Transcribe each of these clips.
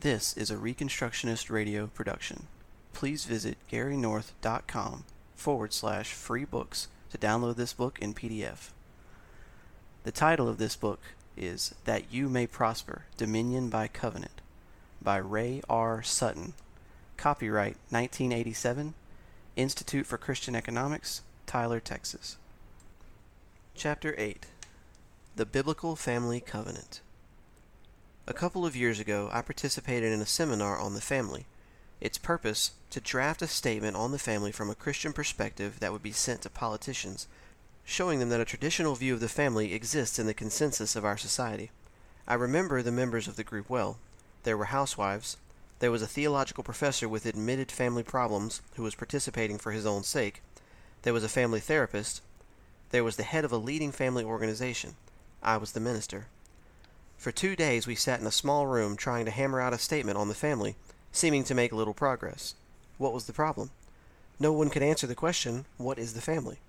This is a Reconstructionist radio production. Please visit garynorth.com forward slash free books to download this book in PDF. The title of this book is That You May Prosper Dominion by Covenant by Ray R. Sutton. Copyright 1987, Institute for Christian Economics, Tyler, Texas. Chapter 8 The Biblical Family Covenant. A couple of years ago, I participated in a seminar on the family. Its purpose, to draft a statement on the family from a Christian perspective that would be sent to politicians, showing them that a traditional view of the family exists in the consensus of our society. I remember the members of the group well. There were housewives. There was a theological professor with admitted family problems who was participating for his own sake. There was a family therapist. There was the head of a leading family organization. I was the minister. For two days we sat in a small room trying to hammer out a statement on the family, seeming to make little progress. What was the problem? No one could answer the question, What is the family?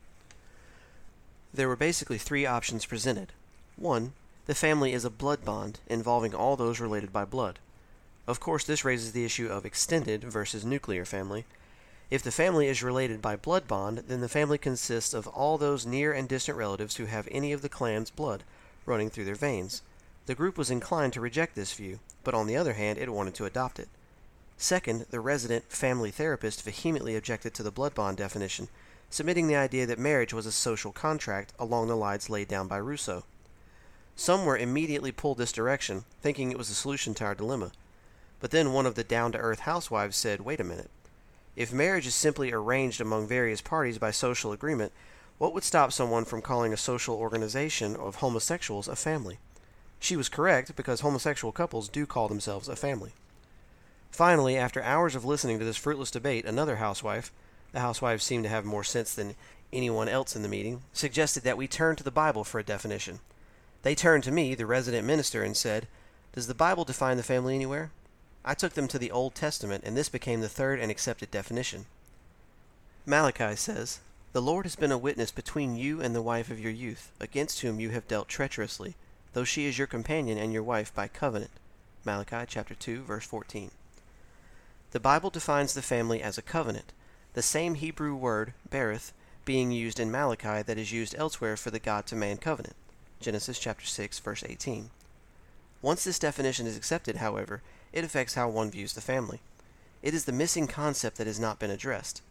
There were basically three options presented. One, the family is a blood bond involving all those related by blood. Of course, this raises the issue of extended versus nuclear family. If the family is related by blood bond, then the family consists of all those near and distant relatives who have any of the clan's blood running through their veins. The group was inclined to reject this view, but on the other hand, it wanted to adopt it. Second, the resident family therapist vehemently objected to the blood bond definition, submitting the idea that marriage was a social contract along the lines laid down by Rousseau. Some were immediately pulled this direction, thinking it was a solution to our dilemma. But then one of the down to earth housewives said, Wait a minute. If marriage is simply arranged among various parties by social agreement, what would stop someone from calling a social organization of homosexuals a family? She was correct because homosexual couples do call themselves a family. Finally, after hours of listening to this fruitless debate, another housewife, the housewives seemed to have more sense than anyone else in the meeting, suggested that we turn to the Bible for a definition. They turned to me, the resident minister, and said, Does the Bible define the family anywhere? I took them to the Old Testament, and this became the third and accepted definition. Malachi says, The Lord has been a witness between you and the wife of your youth, against whom you have dealt treacherously, though she is your companion and your wife by covenant. Malachi chapter 2, verse 14. The Bible defines the family as a covenant, the same Hebrew word, berith, being used in Malachi that is used elsewhere for the God to man covenant. Genesis chapter 6, verse 18. Once this definition is accepted, however, it affects how one views the family. It is the missing concept that has not been addressed.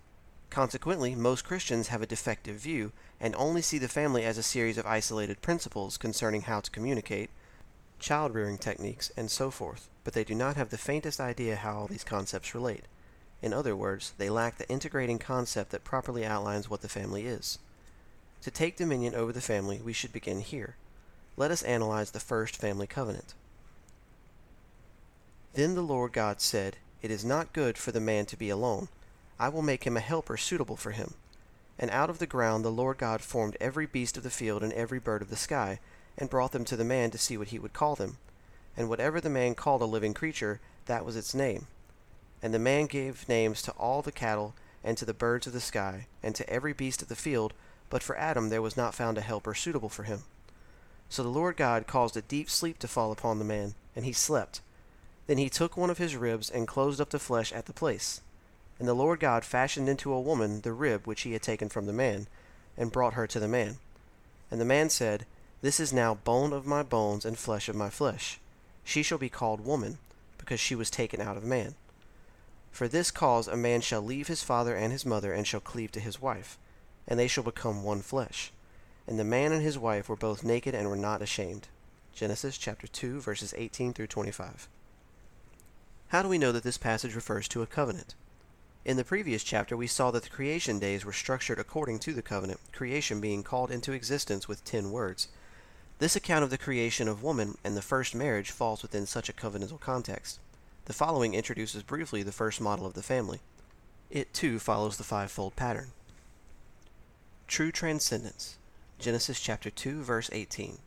Consequently, most Christians have a defective view and only see the family as a series of isolated principles concerning how to communicate, child rearing techniques, and so forth, but they do not have the faintest idea how all these concepts relate. In other words, they lack the integrating concept that properly outlines what the family is. To take dominion over the family, we should begin here. Let us analyze the first family covenant. Then the Lord God said, It is not good for the man to be alone. I will make him a helper suitable for him. And out of the ground the Lord God formed every beast of the field and every bird of the sky, and brought them to the man to see what he would call them. And whatever the man called a living creature, that was its name. And the man gave names to all the cattle, and to the birds of the sky, and to every beast of the field, but for Adam there was not found a helper suitable for him. So the Lord God caused a deep sleep to fall upon the man, and he slept. Then he took one of his ribs, and closed up the flesh at the place. And the Lord God fashioned into a woman the rib which he had taken from the man, and brought her to the man. And the man said, This is now bone of my bones and flesh of my flesh. She shall be called woman, because she was taken out of man. For this cause a man shall leave his father and his mother, and shall cleave to his wife, and they shall become one flesh. And the man and his wife were both naked and were not ashamed. Genesis chapter 2, verses 18 through 25. How do we know that this passage refers to a covenant? In the previous chapter, we saw that the creation days were structured according to the covenant, creation being called into existence with ten words. This account of the creation of woman and the first marriage falls within such a covenantal context. The following introduces briefly the first model of the family. It too follows the fivefold pattern. True transcendence. Genesis chapter 2 verse 18.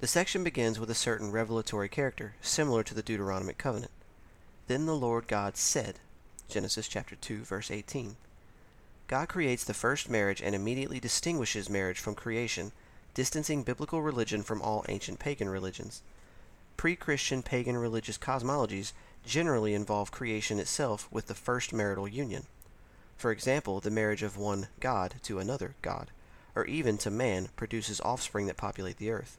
The section begins with a certain revelatory character, similar to the Deuteronomic covenant. Then the Lord God said, Genesis chapter 2 verse 18. God creates the first marriage and immediately distinguishes marriage from creation, distancing biblical religion from all ancient pagan religions. pre Christian pagan religious cosmologies generally involve creation itself with the first marital union. For example, the marriage of one god to another god, or even to man, produces offspring that populate the earth.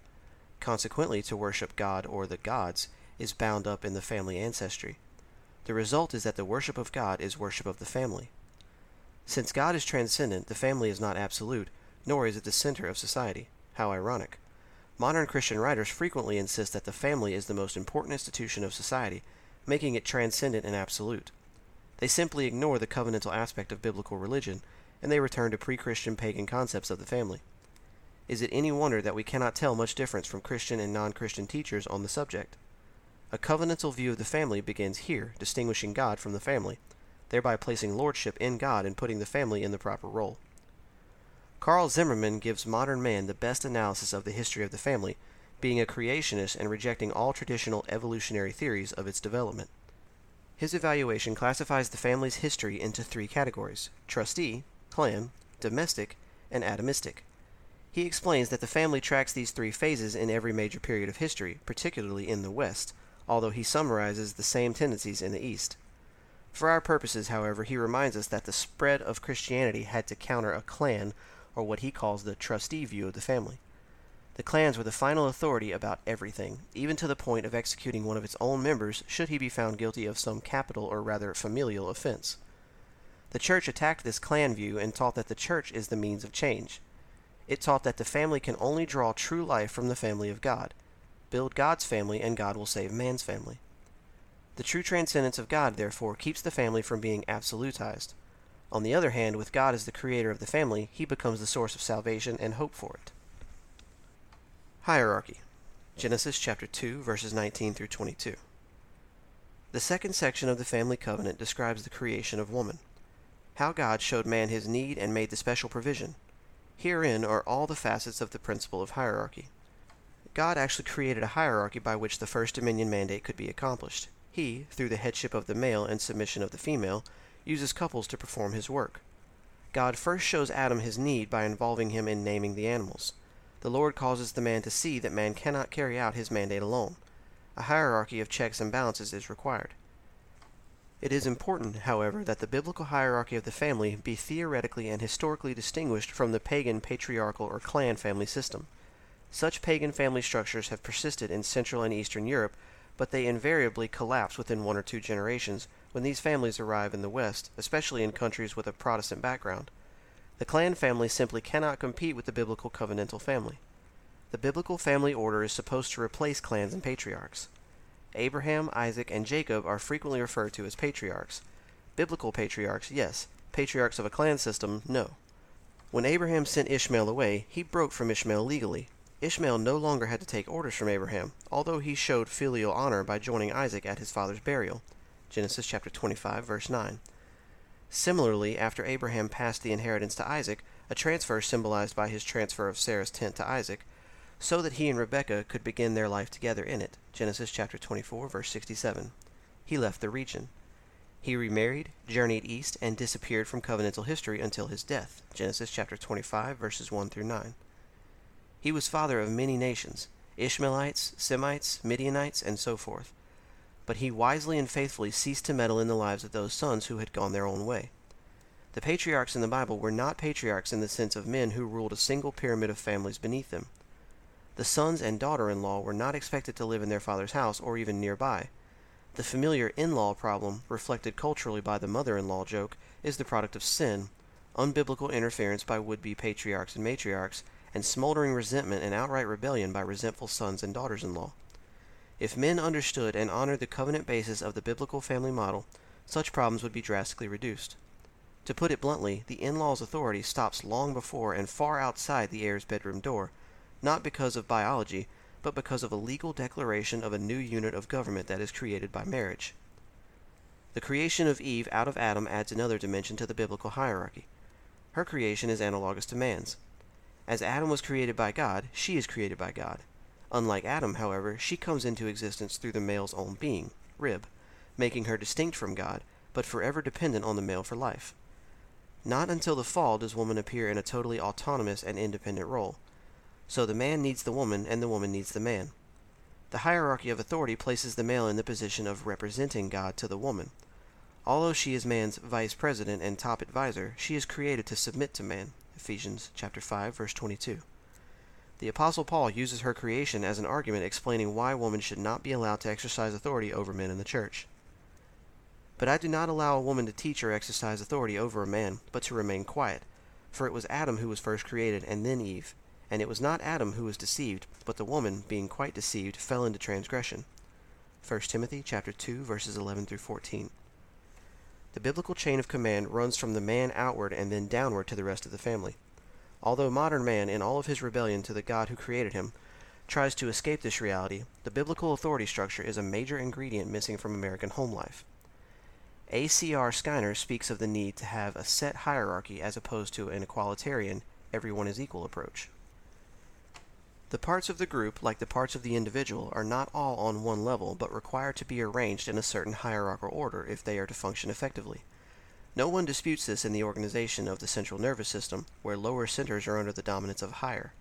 Consequently, to worship God or the gods is bound up in the family ancestry. The result is that the worship of God is worship of the family. Since God is transcendent, the family is not absolute, nor is it the center of society. How ironic. Modern Christian writers frequently insist that the family is the most important institution of society, making it transcendent and absolute. They simply ignore the covenantal aspect of biblical religion, and they return to pre Christian pagan concepts of the family. Is it any wonder that we cannot tell much difference from Christian and non Christian teachers on the subject? A covenantal view of the family begins here, distinguishing God from the family, thereby placing lordship in God and putting the family in the proper role. Carle Zimmerman gives modern man the best analysis of the history of the family, being a creationist and rejecting all traditional evolutionary theories of its development. His evaluation classifies the family's history into three categories trustee, clan, domestic, and atomistic. He explains that the family tracks these three phases in every major period of history, particularly in the West, although he summarizes the same tendencies in the East. For our purposes, however, he reminds us that the spread of Christianity had to counter a clan, or what he calls the trustee view of the family. The clans were the final authority about everything, even to the point of executing one of its own members should he be found guilty of some capital or rather familial offense. The church attacked this clan view and taught that the church is the means of change. It taught that the family can only draw true life from the family of God. Build God's family, and God will save man's family. The true transcendence of God, therefore, keeps the family from being absolutized. On the other hand, with God as the creator of the family, he becomes the source of salvation and hope for it. Hierarchy Genesis chapter 2 verses 19 through 22. The second section of the family covenant describes the creation of woman. How God showed man his need and made the special provision. Herein are all the facets of the principle of hierarchy. God actually created a hierarchy by which the first dominion mandate could be accomplished. He, through the headship of the male and submission of the female, uses couples to perform his work. God first shows Adam his need by involving him in naming the animals. The Lord causes the man to see that man cannot carry out his mandate alone. A hierarchy of checks and balances is required. It is important, however, that the biblical hierarchy of the family be theoretically and historically distinguished from the pagan patriarchal or clan family system. Such pagan family structures have persisted in Central and Eastern Europe, but they invariably collapse within one or two generations when these families arrive in the West, especially in countries with a Protestant background. The clan family simply cannot compete with the biblical covenantal family. The biblical family order is supposed to replace clans and patriarchs. Abraham, Isaac, and Jacob are frequently referred to as patriarchs. Biblical patriarchs, yes. Patriarchs of a clan system, no. When Abraham sent Ishmael away, he broke from Ishmael legally, Ishmael no longer had to take orders from Abraham, although he showed filial honor by joining Isaac at his father's burial. Genesis chapter 25 verse 9. Similarly, after Abraham passed the inheritance to Isaac, a transfer symbolized by his transfer of Sarah's tent to Isaac, so that he and Rebekah could begin their life together in it. Genesis chapter 24 verse 67. He left the region. He remarried, journeyed east, and disappeared from covenantal history until his death. Genesis chapter 25 verses 1 through 9. He was father of many nations Ishmaelites, Semites, Midianites, and so forth. But he wisely and faithfully ceased to meddle in the lives of those sons who had gone their own way. The patriarchs in the Bible were not patriarchs in the sense of men who ruled a single pyramid of families beneath them. The sons and daughter in law were not expected to live in their father's house or even nearby. The familiar in law problem, reflected culturally by the mother in law joke, is the product of sin, unbiblical interference by would be patriarchs and matriarchs, and smoldering resentment and outright rebellion by resentful sons and daughters in law. If men understood and honored the covenant basis of the biblical family model, such problems would be drastically reduced. To put it bluntly, the in law's authority stops long before and far outside the heir's bedroom door, not because of biology, but because of a legal declaration of a new unit of government that is created by marriage. The creation of Eve out of Adam adds another dimension to the biblical hierarchy. Her creation is analogous to man's. As Adam was created by God, she is created by God. Unlike Adam, however, she comes into existence through the male's own being, rib, making her distinct from God, but forever dependent on the male for life. Not until the fall does woman appear in a totally autonomous and independent role. So the man needs the woman, and the woman needs the man. The hierarchy of authority places the male in the position of representing God to the woman. Although she is man's vice president and top advisor, she is created to submit to man. Ephesians chapter 5 verse 22. The apostle Paul uses her creation as an argument explaining why woman should not be allowed to exercise authority over men in the church. But I do not allow a woman to teach or exercise authority over a man, but to remain quiet. For it was Adam who was first created, and then Eve. And it was not Adam who was deceived, but the woman, being quite deceived, fell into transgression. 1 Timothy chapter 2 verses 11 through 14. The biblical chain of command runs from the man outward and then downward to the rest of the family. Although modern man, in all of his rebellion to the God who created him, tries to escape this reality, the biblical authority structure is a major ingredient missing from American home life. A.C.R. Skynner speaks of the need to have a set hierarchy as opposed to an equalitarian, everyone is equal approach. The parts of the group, like the parts of the individual, are not all on one level, but require to be arranged in a certain hierarchical order if they are to function effectively. No one disputes this in the organization of the central nervous system, where lower centers are under the dominance of higher.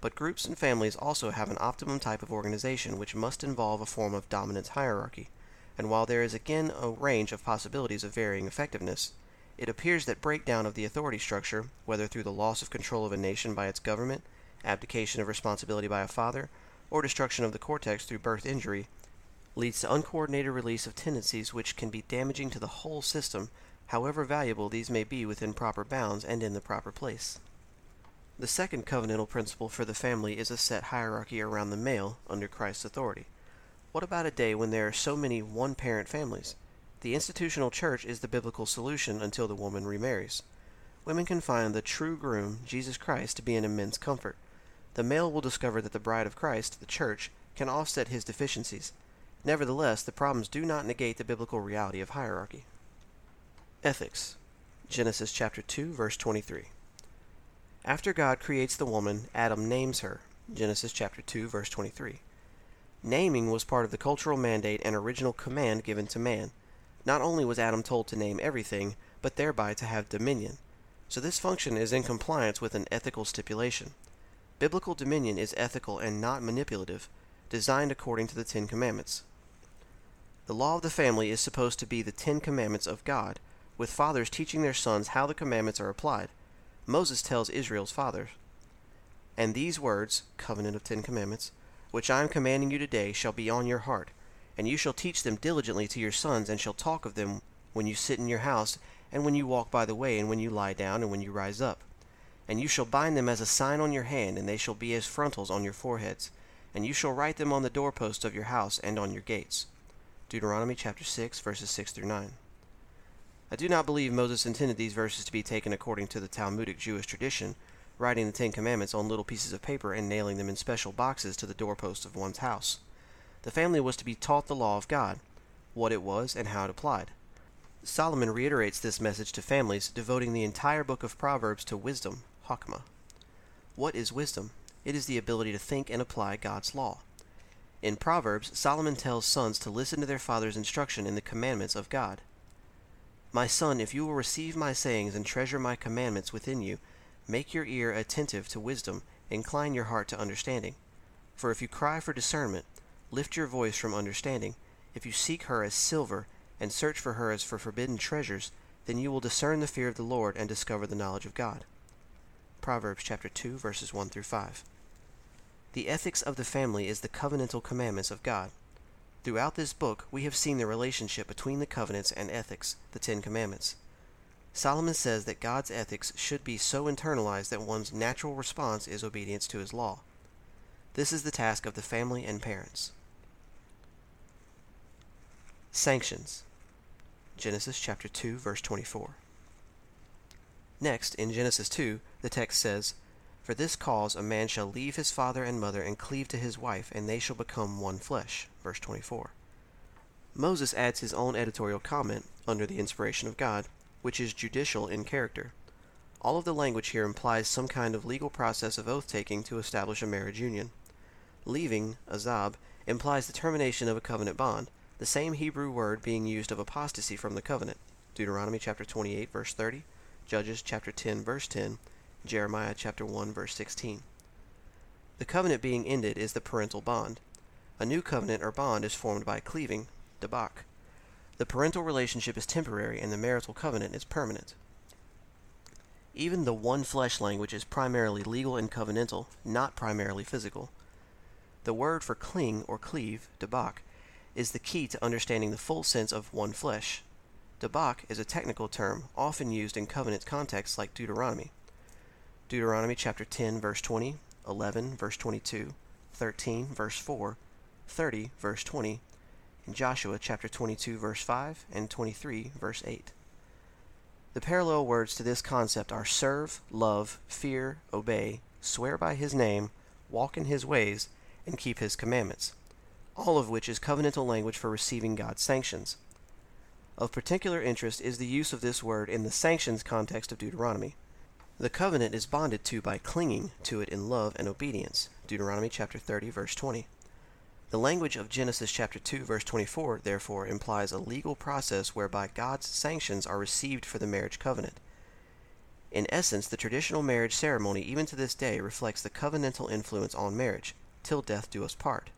But groups and families also have an optimum type of organization which must involve a form of dominance hierarchy and while there is again a range of possibilities of varying effectiveness, it appears that breakdown of the authority structure, whether through the loss of control of a nation by its government, abdication of responsibility by a father, or destruction of the cortex through birth injury, leads to uncoordinated release of tendencies which can be damaging to the whole system, however valuable these may be within proper bounds and in the proper place. The second covenantal principle for the family is a set hierarchy around the male under Christ's authority. What about a day when there are so many one parent families? The institutional church is the biblical solution until the woman remarries. Women can find the true groom, Jesus Christ, to be an immense comfort. The male will discover that the bride of Christ, the church, can offset his deficiencies. Nevertheless, the problems do not negate the biblical reality of hierarchy. Ethics Genesis chapter 2 verse 23. After God creates the woman, Adam names her. Genesis chapter 2 verse 23. Naming was part of the cultural mandate and original command given to man. Not only was Adam told to name everything, but thereby to have dominion. So this function is in compliance with an ethical stipulation. Biblical dominion is ethical and not manipulative, designed according to the Ten Commandments. The law of the family is supposed to be the Ten Commandments of God, with fathers teaching their sons how the commandments are applied. Moses tells Israel's fathers, And these words, covenant of Ten Commandments, which I am commanding you today shall be on your heart, and you shall teach them diligently to your sons, and shall talk of them when you sit in your house, and when you walk by the way, and when you lie down, and when you rise up. And you shall bind them as a sign on your hand, and they shall be as frontals on your foreheads. And you shall write them on the doorposts of your house and on your gates. Deuteronomy chapter 6, verses 6 through 9. I do not believe Moses intended these verses to be taken according to the Talmudic Jewish tradition, writing the Ten Commandments on little pieces of paper and nailing them in special boxes to the doorposts of one's house. The family was to be taught the law of God, what it was, and how it applied. Solomon reiterates this message to families, devoting the entire book of Proverbs to wisdom, What is wisdom? It is the ability to think and apply God's law. In Proverbs, Solomon tells sons to listen to their father's instruction in the commandments of God. My son, if you will receive my sayings and treasure my commandments within you, Make your ear attentive to wisdom, incline your heart to understanding. For if you cry for discernment, lift your voice from understanding. If you seek her as silver, and search for her as for forbidden treasures, then you will discern the fear of the Lord and discover the knowledge of God. Proverbs chapter 2 verses 1 through 5. The ethics of the family is the covenantal commandments of God. Throughout this book, we have seen the relationship between the covenants and ethics, the Ten Commandments. Solomon says that God's ethics should be so internalized that one's natural response is obedience to his law. This is the task of the family and parents. Sanctions. Genesis chapter 2 verse 24. Next, in Genesis 2, the text says, For this cause a man shall leave his father and mother and cleave to his wife, and they shall become one flesh. Verse 24. Moses adds his own editorial comment, under the inspiration of God, which is judicial in character. All of the language here implies some kind of legal process of oath taking to establish a marriage union. Leaving, azab, implies the termination of a covenant bond, the same Hebrew word being used of apostasy from the covenant. Deuteronomy chapter 28 verse 30, Judges chapter 10 verse 10, Jeremiah chapter 1 verse 16. The covenant being ended is the parental bond. A new covenant or bond is formed by cleaving, debak. The parental relationship is temporary and the marital covenant is permanent. Even the one flesh language is primarily legal and covenantal, not primarily physical. The word for cling or cleave, debak, is the key to understanding the full sense of one flesh. Debak is a technical term often used in covenant contexts like Deuteronomy. Deuteronomy chapter 10 verse 20, 11 verse 22, 13 verse 4, 30 verse 20, and Joshua chapter 22 verse 5 and 23 verse 8. The parallel words to this concept are serve, love, fear, obey, swear by his name, walk in his ways, and keep his commandments, all of which is covenantal language for receiving God's sanctions. Of particular interest is the use of this word in the sanctions context of Deuteronomy. The covenant is bonded to by clinging to it in love and obedience. Deuteronomy chapter 30 verse 20. The language of Genesis chapter 2 verse 24 therefore implies a legal process whereby God's sanctions are received for the marriage covenant. In essence, the traditional marriage ceremony even to this day reflects the covenantal influence on marriage, till death do us part.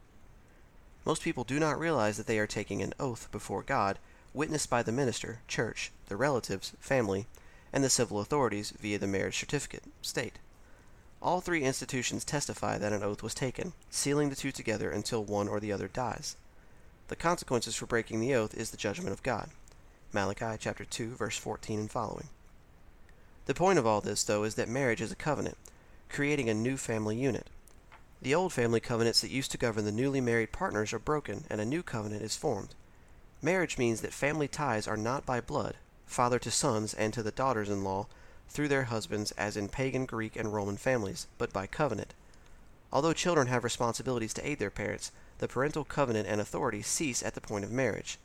Most people do not realize that they are taking an oath before God, witnessed by the minister, church, the relatives, family, and the civil authorities via the marriage certificate, state. All three institutions testify that an oath was taken, sealing the two together until one or the other dies. The consequences for breaking the oath is the judgment of God. Malachi chapter 2 verse 14 and following. The point of all this though is that marriage is a covenant, creating a new family unit. The old family covenants that used to govern the newly married partners are broken and a new covenant is formed. Marriage means that family ties are not by blood, father to sons and to the daughters-in-law, through their husbands as in pagan Greek and Roman families, but by covenant. Although children have responsibilities to aid their parents, the parental covenant and authority cease at the point of marriage.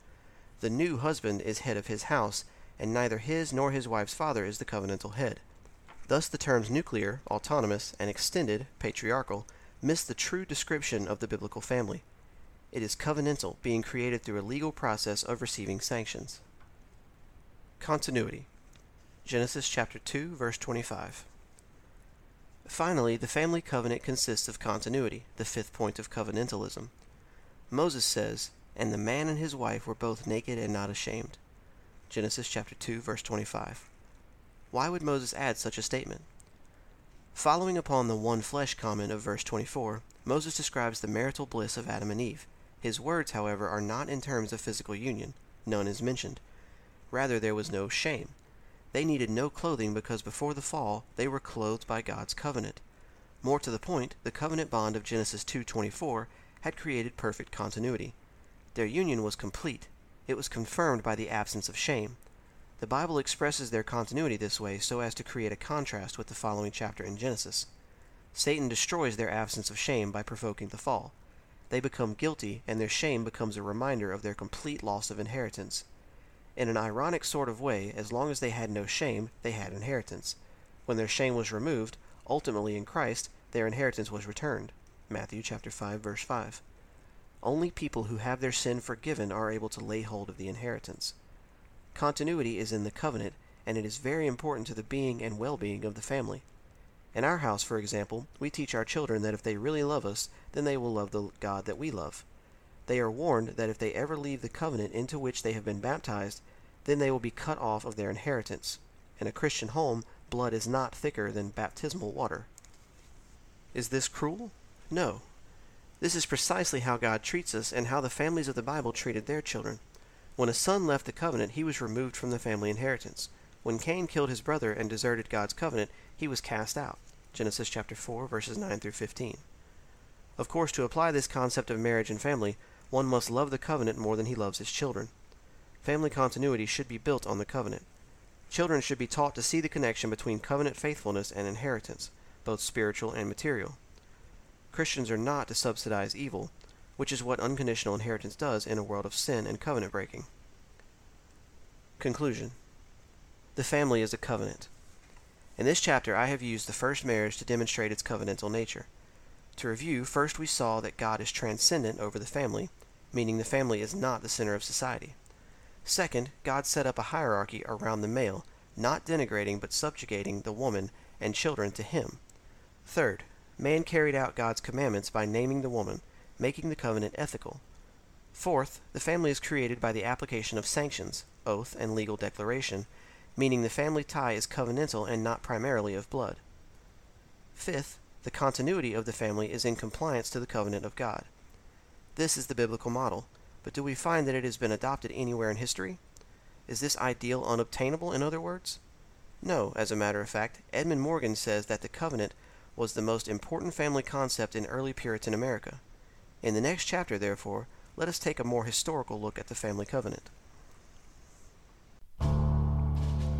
The new husband is head of his house, and neither his nor his wife's father is the covenantal head. Thus the terms nuclear, autonomous, and extended, patriarchal, miss the true description of the biblical family. It is covenantal, being created through a legal process of receiving sanctions. Continuity Genesis chapter 2, verse 25. Finally, the family covenant consists of continuity, the fifth point of covenantalism. Moses says, And the man and his wife were both naked and not ashamed. Genesis chapter 2, verse 25. Why would Moses add such a statement? Following upon the one flesh comment of verse 24, Moses describes the marital bliss of Adam and Eve. His words, however, are not in terms of physical union. None is mentioned. Rather, there was no shame. They needed no clothing because before the fall they were clothed by God's covenant. More to the point, the covenant bond of Genesis 2:24 had created perfect continuity. Their union was complete. It was confirmed by the absence of shame. The Bible expresses their continuity this way so as to create a contrast with the following chapter in Genesis. Satan destroys their absence of shame by provoking the fall. They become guilty, and their shame becomes a reminder of their complete loss of inheritance. In an ironic sort of way, as long as they had no shame, they had inheritance. When their shame was removed, ultimately in Christ, their inheritance was returned. Matthew chapter 5 verse 5. Only people who have their sin forgiven are able to lay hold of the inheritance. Continuity is in the covenant, and it is very important to the being and well-being of the family. In our house, for example, we teach our children that if they really love us, then they will love the God that we love. They are warned that if they ever leave the covenant into which they have been baptized, then they will be cut off of their inheritance. In a Christian home, blood is not thicker than baptismal water. Is this cruel? No. This is precisely how God treats us and how the families of the Bible treated their children. When a son left the covenant, he was removed from the family inheritance. When Cain killed his brother and deserted God's covenant, he was cast out. Genesis chapter 4 verses 9 through 15. Of course, to apply this concept of marriage and family, one must love the covenant more than he loves his children. Family continuity should be built on the covenant. Children should be taught to see the connection between covenant faithfulness and inheritance, both spiritual and material. Christians are not to subsidize evil, which is what unconditional inheritance does in a world of sin and covenant breaking. Conclusion The family is a covenant. In this chapter, I have used the first marriage to demonstrate its covenantal nature. To review, first we saw that God is transcendent over the family, meaning the family is not the center of society. Second, God set up a hierarchy around the male, not denigrating but subjugating the woman and children to him. Third, man carried out God's commandments by naming the woman, making the covenant ethical. Fourth, the family is created by the application of sanctions, oath, and legal declaration, meaning the family tie is covenantal and not primarily of blood. Fifth, the continuity of the family is in compliance to the covenant of God. This is the biblical model, but do we find that it has been adopted anywhere in history? Is this ideal unobtainable, in other words? No, as a matter of fact, Edmund Morgan says that the covenant was the most important family concept in early Puritan America. In the next chapter, therefore, let us take a more historical look at the family covenant.